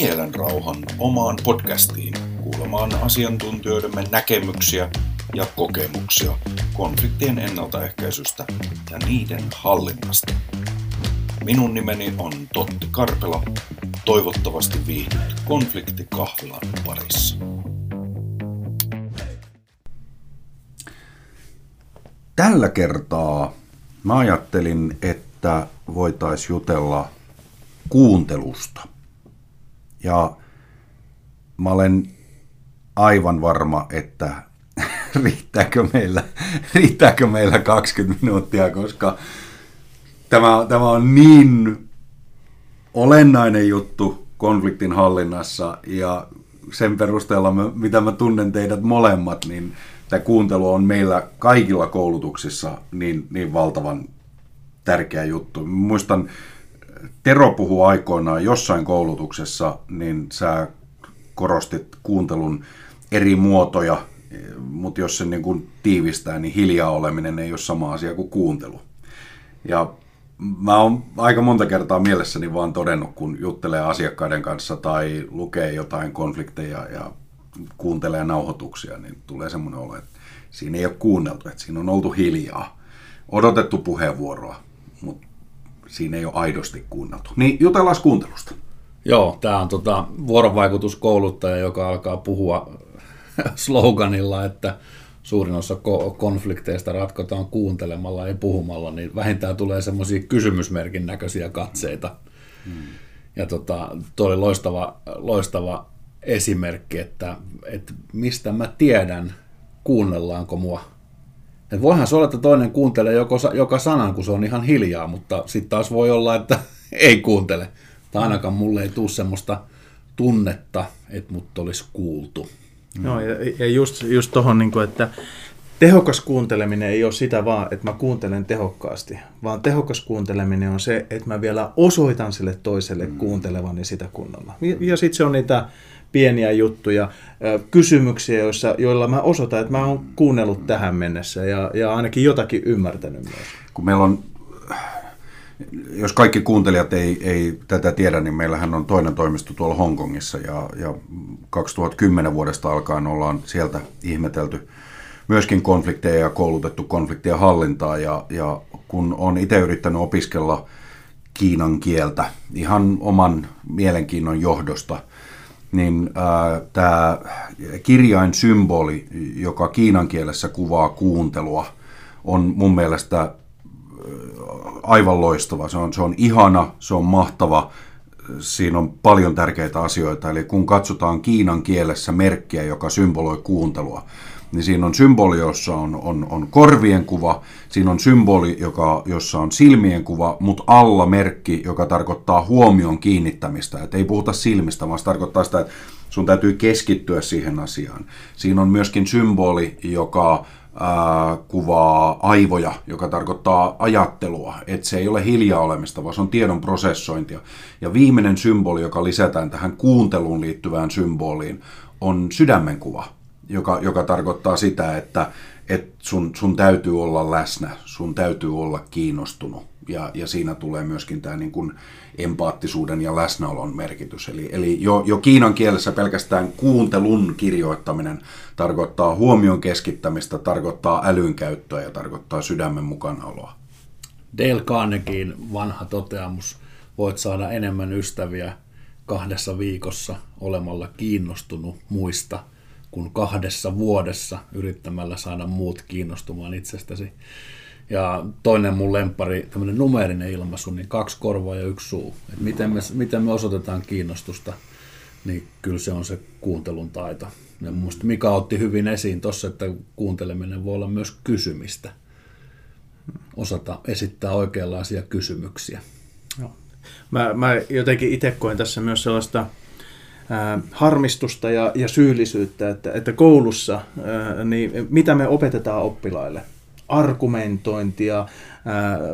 mielenrauhan omaan podcastiin kuulemaan asiantuntijoidemme näkemyksiä ja kokemuksia konfliktien ennaltaehkäisystä ja niiden hallinnasta. Minun nimeni on Totti Karpela. Toivottavasti viihdyt konfliktikahvilan parissa. Tällä kertaa mä ajattelin, että voitaisiin jutella kuuntelusta. Ja mä olen aivan varma, että riittääkö meillä, riittääkö meillä 20 minuuttia, koska tämä, tämä on niin olennainen juttu konfliktin hallinnassa ja sen perusteella, mitä mä tunnen teidät molemmat, niin tämä kuuntelu on meillä kaikilla koulutuksissa niin, niin valtavan tärkeä juttu. Muistan, Tero puhuu aikoinaan jossain koulutuksessa, niin sä korostit kuuntelun eri muotoja, mutta jos se niin kuin tiivistää, niin hiljaa oleminen ei ole sama asia kuin kuuntelu. Ja mä oon aika monta kertaa mielessäni vaan todennut, kun juttelee asiakkaiden kanssa tai lukee jotain konflikteja ja kuuntelee nauhoituksia, niin tulee semmoinen olo, että siinä ei ole kuunneltu, että siinä on oltu hiljaa. Odotettu puheenvuoroa, mutta siinä ei ole aidosti kuunneltu. Niin jutellaan kuuntelusta. Joo, tämä on tota vuorovaikutuskouluttaja, joka alkaa puhua sloganilla, että suurin osa konflikteista ratkotaan kuuntelemalla, ei puhumalla, niin vähintään tulee semmoisia kysymysmerkin näköisiä katseita. Hmm. Ja tota, tuo oli loistava, loistava esimerkki, että, että mistä mä tiedän, kuunnellaanko mua. Et voihan se olla, että toinen kuuntelee joko, joka sanan, kun se on ihan hiljaa, mutta sitten taas voi olla, että ei kuuntele. Tai ainakaan mulle ei tule semmoista tunnetta, että mut olisi kuultu. No ja, ja just, just tuohon, niin että tehokas kuunteleminen ei ole sitä vaan, että mä kuuntelen tehokkaasti, vaan tehokas kuunteleminen on se, että mä vielä osoitan sille toiselle mm. kuuntelevani sitä kunnolla. Ja, ja sitten se on niitä pieniä juttuja, kysymyksiä, joissa, joilla mä osoitan, että mä oon kuunnellut tähän mennessä ja, ja ainakin jotakin ymmärtänyt myös. Kun meillä on, jos kaikki kuuntelijat ei, ei tätä tiedä, niin meillähän on toinen toimisto tuolla Hongkongissa ja, ja 2010 vuodesta alkaen ollaan sieltä ihmetelty myöskin konflikteja ja koulutettu konfliktien hallintaa ja, ja kun on itse yrittänyt opiskella kiinan kieltä ihan oman mielenkiinnon johdosta – niin äh, tämä kirjain symboli, joka kiinan kielessä kuvaa kuuntelua, on mun mielestä äh, aivan loistava. Se on, se on ihana, se on mahtava, siinä on paljon tärkeitä asioita. Eli kun katsotaan kiinan kielessä merkkiä, joka symboloi kuuntelua, niin siinä on symboli, jossa on, on, on korvien kuva, siinä on symboli, joka, jossa on silmien kuva, mutta alla merkki, joka tarkoittaa huomion kiinnittämistä. Et ei puhuta silmistä, vaan se tarkoittaa sitä, että sun täytyy keskittyä siihen asiaan. Siinä on myöskin symboli, joka ää, kuvaa aivoja, joka tarkoittaa ajattelua, että se ei ole hiljaa olemista, vaan se on tiedon prosessointia. Ja viimeinen symboli, joka lisätään tähän kuunteluun liittyvään symboliin, on sydämen kuva joka, joka tarkoittaa sitä, että, että sun, sun täytyy olla läsnä, sun täytyy olla kiinnostunut. Ja, ja siinä tulee myöskin tämä niin kuin empaattisuuden ja läsnäolon merkitys. Eli, eli jo, jo kiinan kielessä pelkästään kuuntelun kirjoittaminen tarkoittaa huomion keskittämistä, tarkoittaa älynkäyttöä ja tarkoittaa sydämen mukanaoloa. Dale Carnegiein vanha toteamus, voit saada enemmän ystäviä kahdessa viikossa olemalla kiinnostunut muista – kuin kahdessa vuodessa yrittämällä saada muut kiinnostumaan itsestäsi. Ja toinen mun lempari, tämmöinen numerinen ilmaisu, niin kaksi korvaa ja yksi suu. Et miten, me, miten me osoitetaan kiinnostusta, niin kyllä se on se kuuntelun taito. Ja musta Mika otti hyvin esiin tuossa, että kuunteleminen voi olla myös kysymistä. Osata esittää oikeanlaisia kysymyksiä. Joo. Mä, mä jotenkin itse koen tässä myös sellaista harmistusta ja, ja syyllisyyttä, että, että koulussa, niin mitä me opetetaan oppilaille? Argumentointia,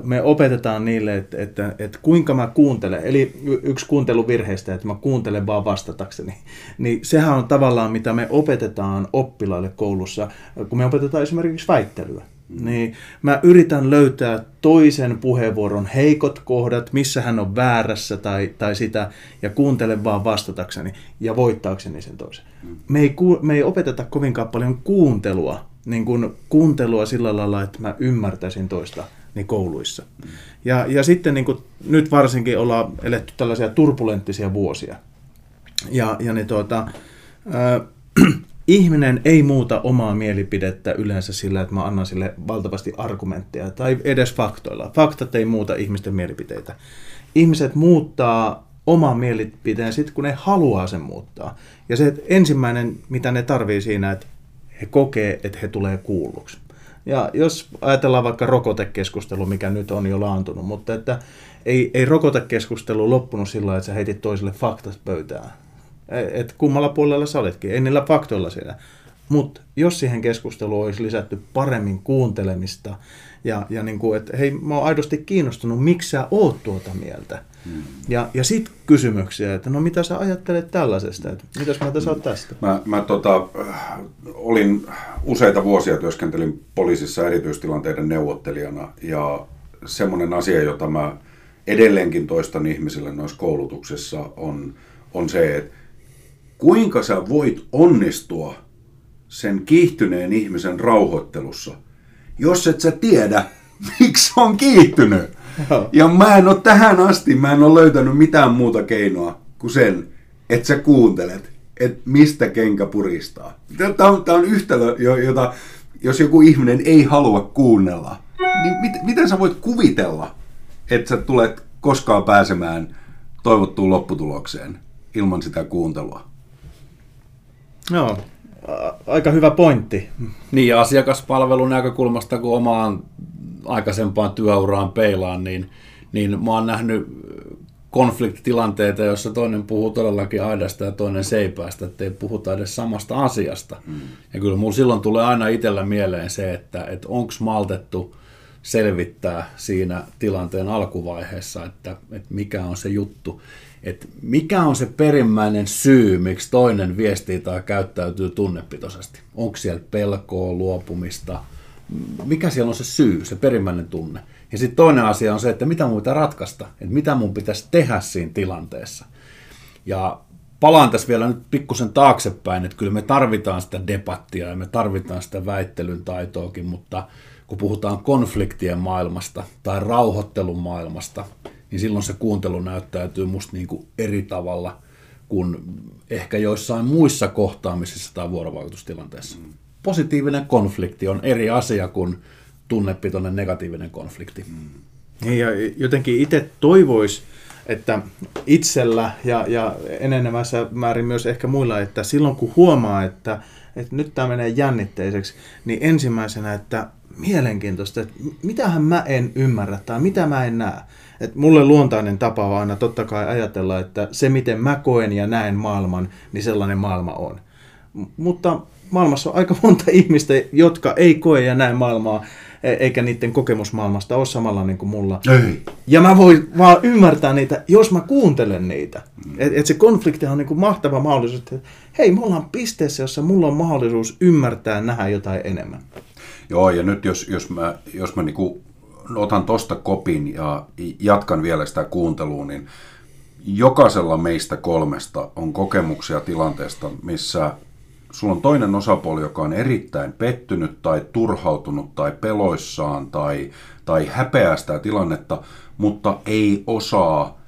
me opetetaan niille, että, että, että kuinka mä kuuntelen. Eli yksi kuunteluvirheistä, että mä kuuntelen vaan vastatakseni. Niin sehän on tavallaan, mitä me opetetaan oppilaille koulussa, kun me opetetaan esimerkiksi väittelyä niin mä yritän löytää toisen puheenvuoron heikot kohdat, missä hän on väärässä tai, tai sitä, ja kuuntelen vaan vastatakseni ja voittaakseni sen toisen. Me ei, ku, me ei opeteta kovinkaan paljon kuuntelua, niin kuin kuuntelua sillä lailla, että mä ymmärtäisin toista niin kouluissa. Ja, ja sitten niin kuin, nyt varsinkin ollaan eletty tällaisia turbulenttisia vuosia. Ja, ja niin tuota, äh, ihminen ei muuta omaa mielipidettä yleensä sillä, että mä annan sille valtavasti argumentteja tai edes faktoilla. Faktat ei muuta ihmisten mielipiteitä. Ihmiset muuttaa oman mielipiteen sitten, kun ne haluaa sen muuttaa. Ja se että ensimmäinen, mitä ne tarvii siinä, että he kokee, että he tulee kuulluksi. Ja jos ajatellaan vaikka rokotekeskustelu, mikä nyt on jo laantunut, mutta että ei, ei rokotekeskustelu loppunut sillä että sä heitit toiselle faktat pöytään. Että kummalla puolella sä oletkin, ei niillä faktoilla siellä. Mutta jos siihen keskusteluun olisi lisätty paremmin kuuntelemista ja, ja niin kuin, että hei, mä oon aidosti kiinnostunut, miksi sä oot tuota mieltä. Hmm. Ja, ja sitten kysymyksiä, että no mitä sä ajattelet tällaisesta, että mitäs mieltä sä oot tästä? Mä, mä tota, olin useita vuosia työskentelin poliisissa erityistilanteiden neuvottelijana ja semmoinen asia, jota mä edelleenkin toistan ihmisille noissa koulutuksissa on, on se, että kuinka sä voit onnistua sen kiihtyneen ihmisen rauhoittelussa, jos et sä tiedä, miksi on kiihtynyt. Ja mä en ole tähän asti, mä en ole löytänyt mitään muuta keinoa kuin sen, että sä kuuntelet, että mistä kenkä puristaa. Tämä on, tämä on yhtälö, jota jos joku ihminen ei halua kuunnella, niin mit, miten sä voit kuvitella, että sä tulet koskaan pääsemään toivottuun lopputulokseen ilman sitä kuuntelua? Joo, aika hyvä pointti. Niin, ja asiakaspalvelun näkökulmasta, kun omaan aikaisempaan työuraan peilaan, niin, niin mä oon nähnyt konfliktitilanteita, jossa toinen puhuu todellakin aidasta ja toinen seipäästä, ettei puhuta edes samasta asiasta. Mm. Ja kyllä mulla silloin tulee aina itsellä mieleen se, että, että onko maltettu selvittää siinä tilanteen alkuvaiheessa, että, että mikä on se juttu että mikä on se perimmäinen syy, miksi toinen viestii tai käyttäytyy tunnepitoisesti. Onko siellä pelkoa, luopumista, mikä siellä on se syy, se perimmäinen tunne. Ja sitten toinen asia on se, että mitä mun pitää ratkaista, että mitä mun pitäisi tehdä siinä tilanteessa. Ja palaan tässä vielä nyt pikkusen taaksepäin, että kyllä me tarvitaan sitä debattia ja me tarvitaan sitä väittelyn taitoakin, mutta kun puhutaan konfliktien maailmasta tai rauhoittelun maailmasta, niin silloin se kuuntelu näyttäytyy musta niin kuin eri tavalla kuin ehkä joissain muissa kohtaamisissa tai vuorovaikutustilanteissa. Mm. Positiivinen konflikti on eri asia kuin tunnepitoinen negatiivinen konflikti. Mm. Niin ja jotenkin itse toivois, että itsellä ja, ja enenevässä määrin myös ehkä muilla, että silloin kun huomaa, että, että nyt tämä menee jännitteiseksi, niin ensimmäisenä, että mielenkiintoista, että mitähän mä en ymmärrä tai mitä mä en näe. Et mulle luontainen tapa on aina totta kai ajatella, että se miten mä koen ja näen maailman, niin sellainen maailma on. M- mutta maailmassa on aika monta ihmistä, jotka ei koe ja näe maailmaa, e- eikä niiden kokemusmaailmasta ole samalla niin kuin mulla. Ei. Ja mä voin vaan ymmärtää niitä, jos mä kuuntelen niitä. Mm. Et, et se konflikti on niin kuin mahtava mahdollisuus, että hei, me ollaan pisteessä, jossa mulla on mahdollisuus ymmärtää, nähdä jotain enemmän. Joo, ja nyt jos, jos mä, jos mä niinku otan tosta kopin ja jatkan vielä sitä kuuntelua, niin jokaisella meistä kolmesta on kokemuksia tilanteesta, missä sulla on toinen osapuoli, joka on erittäin pettynyt tai turhautunut tai peloissaan tai, tai häpeää sitä tilannetta, mutta ei osaa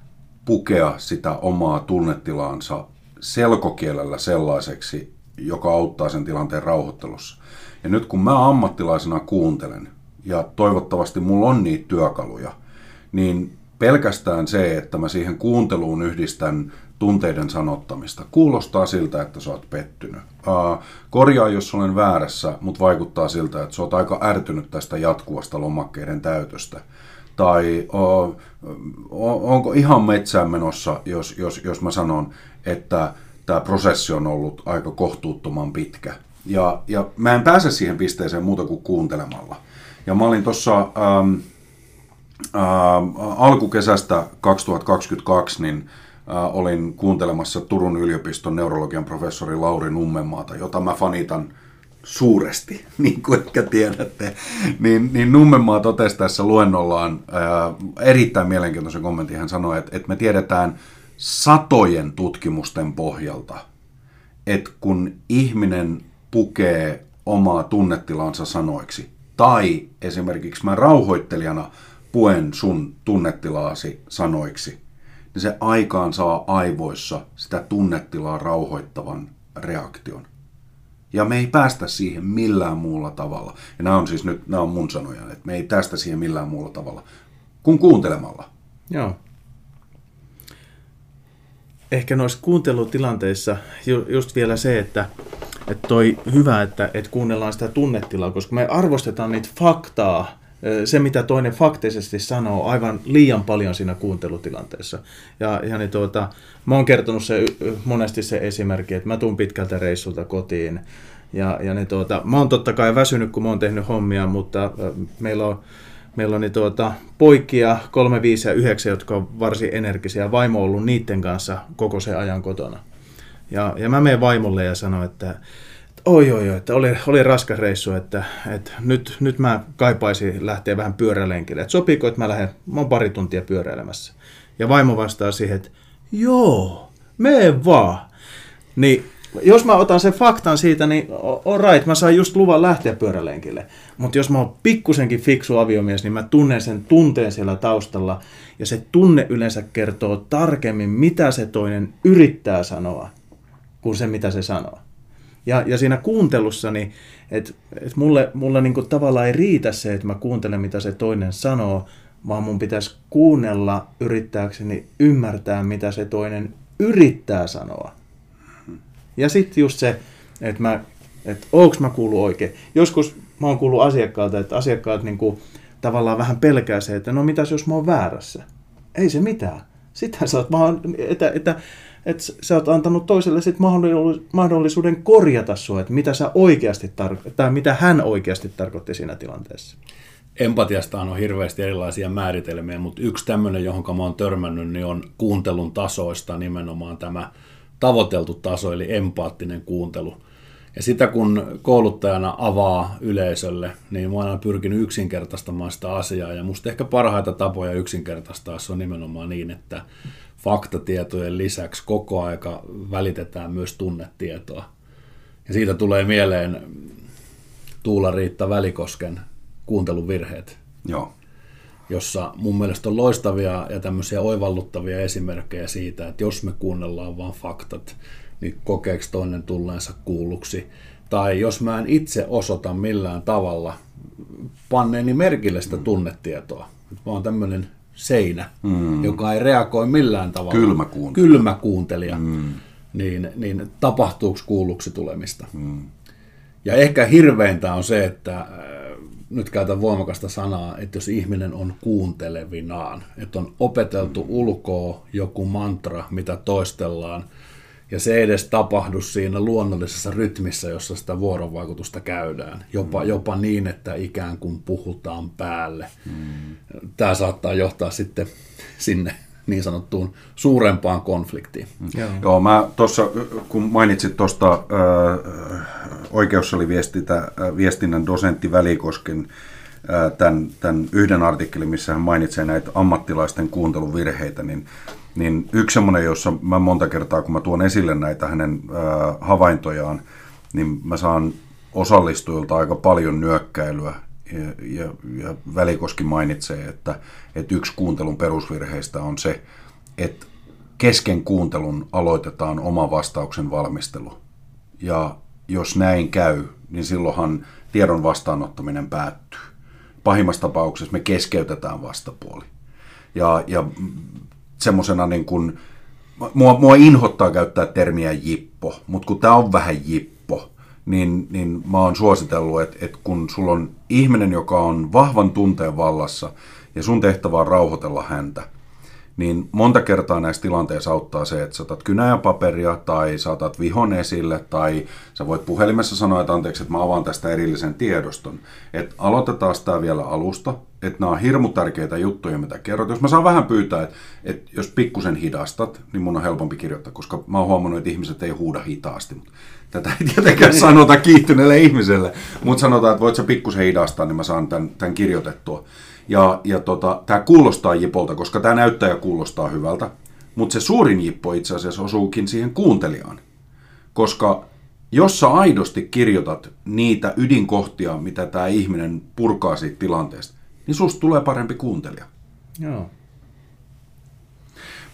pukea sitä omaa tunnetilaansa selkokielellä sellaiseksi, joka auttaa sen tilanteen rauhoittelussa. Ja nyt kun mä ammattilaisena kuuntelen, ja toivottavasti mulla on niitä työkaluja, niin pelkästään se, että mä siihen kuunteluun yhdistän tunteiden sanottamista. Kuulostaa siltä, että sä oot pettynyt. Uh, korjaa, jos olen väärässä, mutta vaikuttaa siltä, että sä oot aika ärtynyt tästä jatkuvasta lomakkeiden täytöstä. Tai uh, onko ihan metsään menossa, jos, jos, jos mä sanon, että tämä prosessi on ollut aika kohtuuttoman pitkä. Ja, ja mä en pääse siihen pisteeseen muuta kuin kuuntelemalla. Ja mä olin tuossa ähm, äh, alkukesästä 2022, niin äh, olin kuuntelemassa Turun yliopiston neurologian professori Lauri Nummenmaata, jota mä fanitan suuresti, niin kuin ehkä tiedätte, niin, niin Nummenmaa totesi tässä luennollaan ää, erittäin mielenkiintoisen kommentin. Hän sanoi, että, että me tiedetään satojen tutkimusten pohjalta, että kun ihminen pukee omaa tunnetilansa sanoiksi, tai esimerkiksi mä rauhoittelijana puen sun tunnetilaasi sanoiksi, niin se aikaan saa aivoissa sitä tunnetilaa rauhoittavan reaktion. Ja me ei päästä siihen millään muulla tavalla. Ja nämä on siis nyt, nämä on mun sanoja, että me ei päästä siihen millään muulla tavalla kuin kuuntelemalla. Joo. Ehkä noissa kuuntelutilanteissa ju, just vielä se, että, että toi hyvä, että, että kuunnellaan sitä tunnetilaa, koska me arvostetaan niitä faktaa, se mitä toinen faktisesti sanoo aivan liian paljon siinä kuuntelutilanteessa. Ja, ja niin tuota, mä oon kertonut se, monesti se esimerkki, että mä tuun pitkältä reissulta kotiin ja, ja niin tuota, mä oon totta kai väsynyt, kun mä oon tehnyt hommia, mutta meillä on, meillä on niin tuota, poikia 3, 5 ja 9, jotka on varsin energisiä. Vaimo on ollut niiden kanssa koko se ajan kotona. Ja, ja mä menen vaimolle ja sanon, että oi oi oi, että oli, oli raskas reissu, että, että nyt, nyt mä kaipaisin lähteä vähän pyörälenkille. Että sopiiko, että mä lähden, mä oon pari tuntia pyöräilemässä. Ja vaimo vastaa siihen, että joo, mene vaan. Niin jos mä otan sen faktan siitä, niin on right, mä saan just luvan lähteä pyörälenkille. Mutta jos mä oon pikkusenkin fiksu aviomies, niin mä tunnen sen tunteen siellä taustalla. Ja se tunne yleensä kertoo tarkemmin, mitä se toinen yrittää sanoa, kuin se, mitä se sanoo. Ja, ja siinä kuuntelussa, niin, että et mulle, mulle niinku tavallaan ei riitä se, että mä kuuntelen, mitä se toinen sanoo, vaan mun pitäisi kuunnella yrittääkseni ymmärtää, mitä se toinen yrittää sanoa. Ja sitten just se, että mä, että onko mä kuullut oikein. Joskus mä oon kuullut asiakkaalta, että asiakkaat niinku tavallaan vähän pelkää se, että no mitäs jos mä oon väärässä. Ei se mitään. Sitten sä oot vaan, että, että, että sä oot antanut toiselle sit mahdollisuuden korjata sua, että mitä sä oikeasti tarko- tai mitä hän oikeasti tarkoitti siinä tilanteessa. Empatiasta on hirveästi erilaisia määritelmiä, mutta yksi tämmöinen, johon mä oon törmännyt, niin on kuuntelun tasoista nimenomaan tämä tavoiteltu taso, eli empaattinen kuuntelu. Ja sitä kun kouluttajana avaa yleisölle, niin mä oon pyrkinyt yksinkertaistamaan sitä asiaa. Ja musta ehkä parhaita tapoja yksinkertaistaa se on nimenomaan niin, että faktatietojen lisäksi koko aika välitetään myös tunnetietoa. Ja siitä tulee mieleen Tuula-Riitta Välikosken kuunteluvirheet. Joo jossa mun mielestä on loistavia ja tämmöisiä oivalluttavia esimerkkejä siitä, että jos me kuunnellaan vain faktat, niin kokeeko toinen tulleensa kuulluksi. Tai jos mä en itse osoita millään tavalla panneeni merkille sitä tunnetietoa. Mä oon tämmöinen seinä, mm. joka ei reagoi millään tavalla. Kylmä kuuntelija. Kylmä kuuntelija. Mm. Niin, niin tapahtuuko kuulluksi tulemista? Mm. Ja ehkä hirveintä on se, että nyt käytän voimakasta sanaa, että jos ihminen on kuuntelevinaan, että on opeteltu ulkoa joku mantra, mitä toistellaan, ja se ei edes tapahdu siinä luonnollisessa rytmissä, jossa sitä vuorovaikutusta käydään. Jopa, mm. jopa niin, että ikään kuin puhutaan päälle. Mm. Tämä saattaa johtaa sitten sinne niin sanottuun suurempaan konfliktiin. Joo. Joo, mä tuossa, kun mainitsit tuosta äh, oikeus oli viestintä, viestinnän dosentti Välikosken äh, tämän, tämän yhden artikkelin, missä hän mainitsee näitä ammattilaisten kuunteluvirheitä, niin, niin yksi semmoinen, jossa mä monta kertaa, kun mä tuon esille näitä hänen äh, havaintojaan, niin mä saan osallistujilta aika paljon nyökkäilyä ja, ja, ja Välikoski mainitsee, että, että yksi kuuntelun perusvirheistä on se, että kesken kuuntelun aloitetaan oma vastauksen valmistelu. Ja jos näin käy, niin silloinhan tiedon vastaanottaminen päättyy. Pahimmassa tapauksessa me keskeytetään vastapuoli. Ja, ja semmoisena niin kuin, mua, mua inhottaa käyttää termiä jippo, mutta kun tämä on vähän jippo, niin, niin mä oon suositellut, että, että kun sulla on ihminen, joka on vahvan tunteen vallassa ja sun tehtävä on rauhoitella häntä, niin monta kertaa näissä tilanteissa auttaa se, että saatat kynä ja paperia tai saatat vihon esille tai sä voit puhelimessa sanoa, että anteeksi, että mä avaan tästä erillisen tiedoston. Että aloitetaan sitä vielä alusta, että nämä on hirmu tärkeitä juttuja, mitä kerrot. Jos mä saan vähän pyytää, että, että jos pikkusen hidastat, niin mun on helpompi kirjoittaa, koska mä oon huomannut, että ihmiset ei huuda hitaasti. Mutta tätä ei tietenkään sanota kiihtyneelle ihmiselle, mutta sanotaan, että voit sä pikkusen hidastaa, niin mä saan tämän, tämän kirjoitettua. Ja, ja tota, tämä kuulostaa jipolta, koska tämä näyttää ja kuulostaa hyvältä, mutta se suurin jippo itse asiassa osuukin siihen kuuntelijaan. Koska jos sä aidosti kirjoitat niitä ydinkohtia, mitä tämä ihminen purkaa siitä tilanteesta, niin susta tulee parempi kuuntelija. Joo.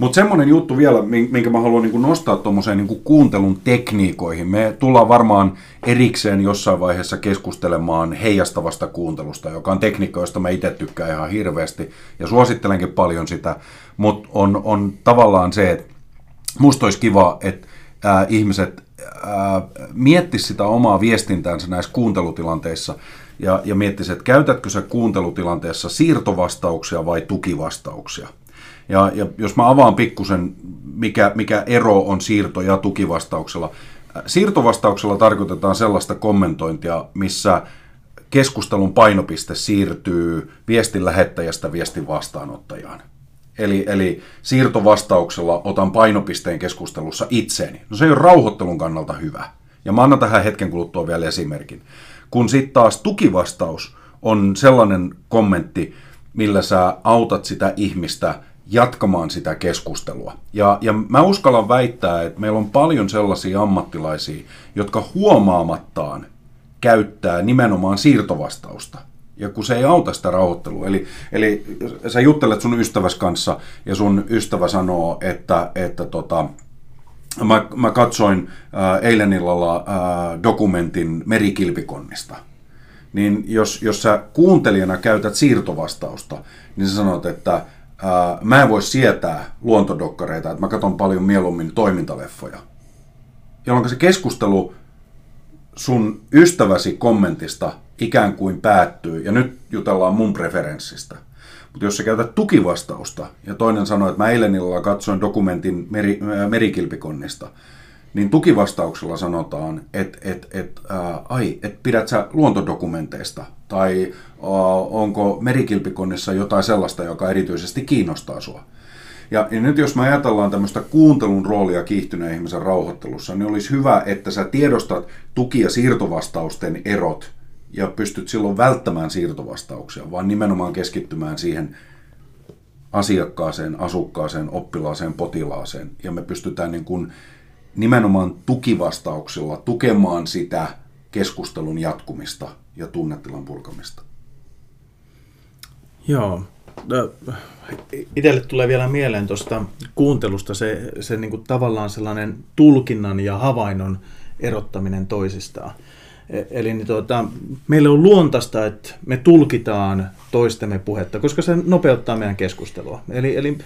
Mutta semmoinen juttu vielä, minkä mä haluan niin nostaa tuommoiseen niin kuuntelun tekniikoihin. Me tullaan varmaan erikseen jossain vaiheessa keskustelemaan heijastavasta kuuntelusta, joka on tekniikka, josta mä itse tykkään ihan hirveästi ja suosittelenkin paljon sitä. Mutta on, on tavallaan se, että musta olisi kiva, että ää, ihmiset ää, miettisivät sitä omaa viestintäänsä näissä kuuntelutilanteissa ja, ja miettisivät, että käytätkö sä kuuntelutilanteessa siirtovastauksia vai tukivastauksia. Ja, ja jos mä avaan pikkusen, mikä, mikä ero on siirto- ja tukivastauksella. Siirtovastauksella tarkoitetaan sellaista kommentointia, missä keskustelun painopiste siirtyy viestin lähettäjästä viestin vastaanottajaan. Eli, eli siirtovastauksella otan painopisteen keskustelussa itseeni. No se ei ole rauhoittelun kannalta hyvä. Ja mä annan tähän hetken kuluttua vielä esimerkin. Kun sitten taas tukivastaus on sellainen kommentti, millä sä autat sitä ihmistä – jatkamaan sitä keskustelua. Ja, ja mä uskallan väittää, että meillä on paljon sellaisia ammattilaisia, jotka huomaamattaan käyttää nimenomaan siirtovastausta. Ja kun se ei auta sitä rauhoittelua, eli, eli sä juttelet sun ystäväs kanssa ja sun ystävä sanoo, että, että tota, mä, mä katsoin ää, eilen illalla ää, dokumentin merikilpikonnista. Niin jos, jos sä kuuntelijana käytät siirtovastausta, niin sä sanot, että ää, mä en voi sietää luontodokkareita, että mä katson paljon mieluummin toimintaleffoja. Jolloin se keskustelu sun ystäväsi kommentista ikään kuin päättyy, ja nyt jutellaan mun preferenssistä. Mutta jos sä käytät tukivastausta, ja toinen sanoo, että mä eilen illalla katsoin dokumentin meri, merikilpikonnista, niin tukivastauksella sanotaan, että et, et, ää, ai, et pidät sä luontodokumenteista, tai ää, onko merikilpikonnissa jotain sellaista, joka erityisesti kiinnostaa sua. Ja, ja nyt jos me ajatellaan tämmöistä kuuntelun roolia kiihtyneen ihmisen rauhoittelussa, niin olisi hyvä, että sä tiedostat tuki- ja siirtovastausten erot, ja pystyt silloin välttämään siirtovastauksia, vaan nimenomaan keskittymään siihen asiakkaaseen, asukkaaseen, oppilaaseen, potilaaseen. Ja me pystytään niin kuin nimenomaan tukivastauksilla tukemaan sitä keskustelun jatkumista ja tunnetilan purkamista. Joo. Itselle tulee vielä mieleen tuosta kuuntelusta se, se niin kuin tavallaan sellainen tulkinnan ja havainnon erottaminen toisistaan. E, eli niin tuota, meille on luontaista, että me tulkitaan toistemme puhetta, koska se nopeuttaa meidän keskustelua. Eli, eli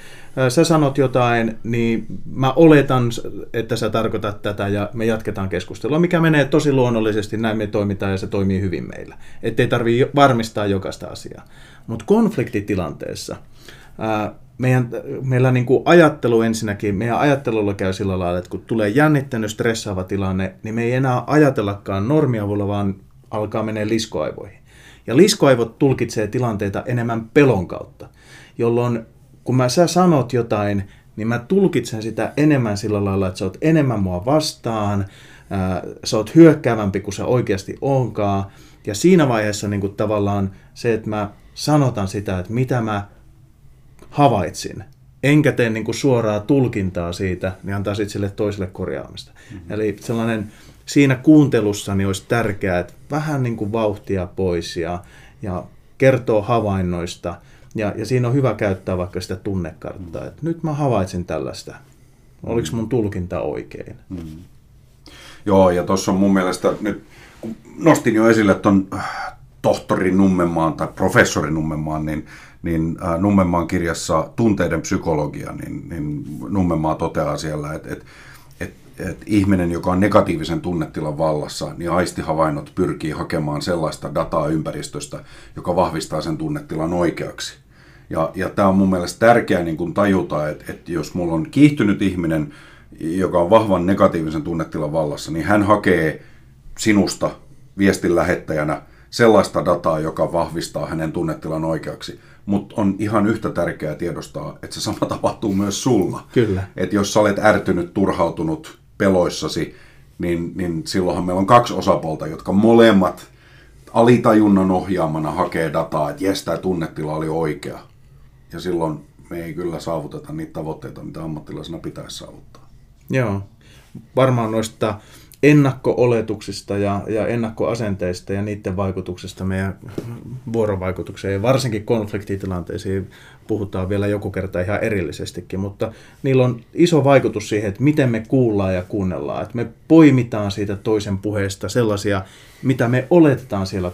sä sanot jotain, niin mä oletan, että sä tarkoitat tätä ja me jatketaan keskustelua, mikä menee tosi luonnollisesti, näin me toimitaan ja se toimii hyvin meillä. Että ei tarvitse varmistaa jokaista asiaa. Mutta konfliktitilanteessa ää, meidän, meillä niin kuin ajattelu ensinnäkin, meidän ajattelulla käy sillä lailla, että kun tulee jännittänyt, stressaava tilanne, niin me ei enää ajatellakaan normiavulla, vaan alkaa mennä liskoaivoihin. Ja liskoaivot tulkitsee tilanteita enemmän pelon kautta, jolloin kun mä sä sanot jotain, niin mä tulkitsen sitä enemmän sillä lailla, että sä oot enemmän mua vastaan, ää, sä oot hyökkäävämpi kuin sä oikeasti onkaan. Ja siinä vaiheessa niin kuin tavallaan se, että mä sanotan sitä, että mitä mä havaitsin, enkä tee niin kuin suoraa tulkintaa siitä, niin antaa sitten sille toiselle korjaamista. Mm-hmm. Eli sellainen siinä kuuntelussa niin olisi tärkeää, että vähän niin kuin vauhtia pois ja, ja kertoo havainnoista. Ja, ja siinä on hyvä käyttää vaikka sitä tunnekarttaa, mm. että nyt mä havaitsin tällaista. Oliko mun tulkinta oikein? Mm. Joo, ja tuossa on mun mielestä nyt, kun nostin jo esille tuon äh, tohtori Nummenmaan tai professori Nummenmaan, niin niin äh, Nummenmaan kirjassa Tunteiden psykologia, niin, niin Nummenmaa toteaa siellä, että, että, että, ihminen, joka on negatiivisen tunnetilan vallassa, niin aistihavainnot pyrkii hakemaan sellaista dataa ympäristöstä, joka vahvistaa sen tunnetilan oikeaksi. Ja, ja tämä on mun mielestä tärkeää niin kun tajuta, että, että jos mulla on kiihtynyt ihminen, joka on vahvan negatiivisen tunnetilan vallassa, niin hän hakee sinusta viestin lähettäjänä sellaista dataa, joka vahvistaa hänen tunnetilan oikeaksi. Mutta on ihan yhtä tärkeää tiedostaa, että se sama tapahtuu myös sulla. Kyllä. Että jos sä olet ärtynyt, turhautunut, peloissasi, niin, niin silloinhan meillä on kaksi osapuolta, jotka molemmat alitajunnan ohjaamana hakee dataa, että jes, tämä tunnetila oli oikea. Ja silloin me ei kyllä saavuteta niitä tavoitteita, mitä ammattilaisena pitäisi saavuttaa. Joo. Varmaan noista ennakko-oletuksista ja, ja ennakkoasenteista ja niiden vaikutuksesta meidän vuorovaikutukseen ja varsinkin konfliktitilanteisiin puhutaan vielä joku kerta ihan erillisestikin, mutta niillä on iso vaikutus siihen, että miten me kuullaan ja kuunnellaan, että me poimitaan siitä toisen puheesta sellaisia, mitä me oletetaan siellä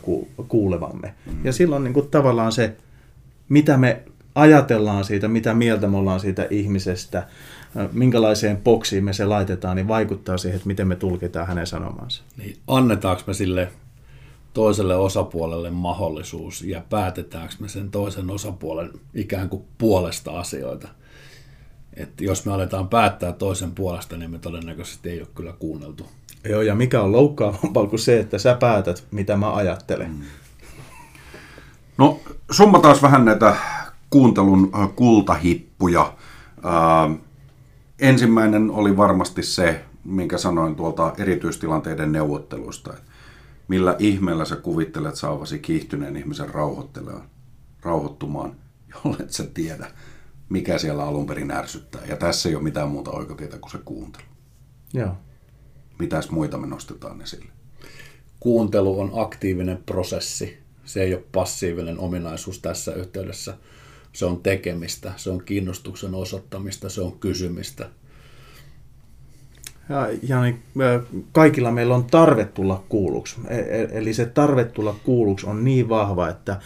kuulevamme. Ja silloin niin kuin tavallaan se, mitä me ajatellaan siitä, mitä mieltä me ollaan siitä ihmisestä, minkälaiseen boksiin me se laitetaan, niin vaikuttaa siihen, että miten me tulkitaan hänen sanomansa. Niin, annetaanko me sille toiselle osapuolelle mahdollisuus ja päätetäänkö me sen toisen osapuolen ikään kuin puolesta asioita. Et jos me aletaan päättää toisen puolesta, niin me todennäköisesti ei ole kyllä kuunneltu. Joo, ja mikä on loukkaavampaa kuin se, että sä päätät, mitä mä ajattelen. Mm. No, summataan vähän näitä kuuntelun äh, kultahippuja. Äh, ensimmäinen oli varmasti se, minkä sanoin tuolta erityistilanteiden neuvottelusta, että millä ihmeellä sä kuvittelet saavasi kiihtyneen ihmisen rauhoittelemaan, rauhoittumaan, jollet sä tiedä, mikä siellä alun perin ärsyttää. Ja tässä ei ole mitään muuta oikotietä kuin se kuuntelu. Joo. Mitäs muita me nostetaan esille? Kuuntelu on aktiivinen prosessi. Se ei ole passiivinen ominaisuus tässä yhteydessä se on tekemistä, se on kiinnostuksen osoittamista, se on kysymistä. Ja, ja niin, kaikilla meillä on tarve tulla kuulluksi. E, e, eli se tarve tulla kuulluksi on niin vahva, että,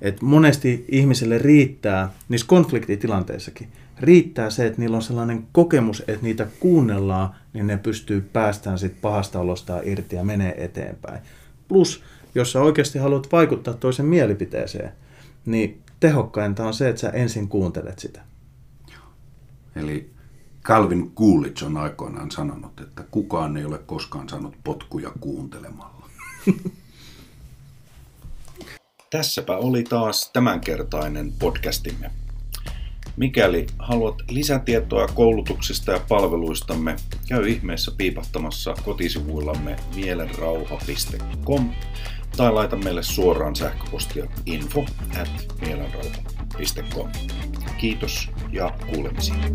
että monesti ihmisille riittää, niissä konfliktitilanteissakin, riittää se, että niillä on sellainen kokemus, että niitä kuunnellaan, niin ne pystyy päästään sit pahasta olosta irti ja menee eteenpäin. Plus, jos sä oikeasti haluat vaikuttaa toisen mielipiteeseen, niin tehokkainta on se, että sä ensin kuuntelet sitä. Eli Calvin Coolidge on aikoinaan sanonut, että kukaan ei ole koskaan saanut potkuja kuuntelemalla. Tässäpä oli taas tämänkertainen podcastimme. Mikäli haluat lisätietoa koulutuksista ja palveluistamme, käy ihmeessä piipahtamassa kotisivuillamme mielenrauha.com tai laita meille suoraan sähköpostia info at. Kiitos ja kuulemisiin.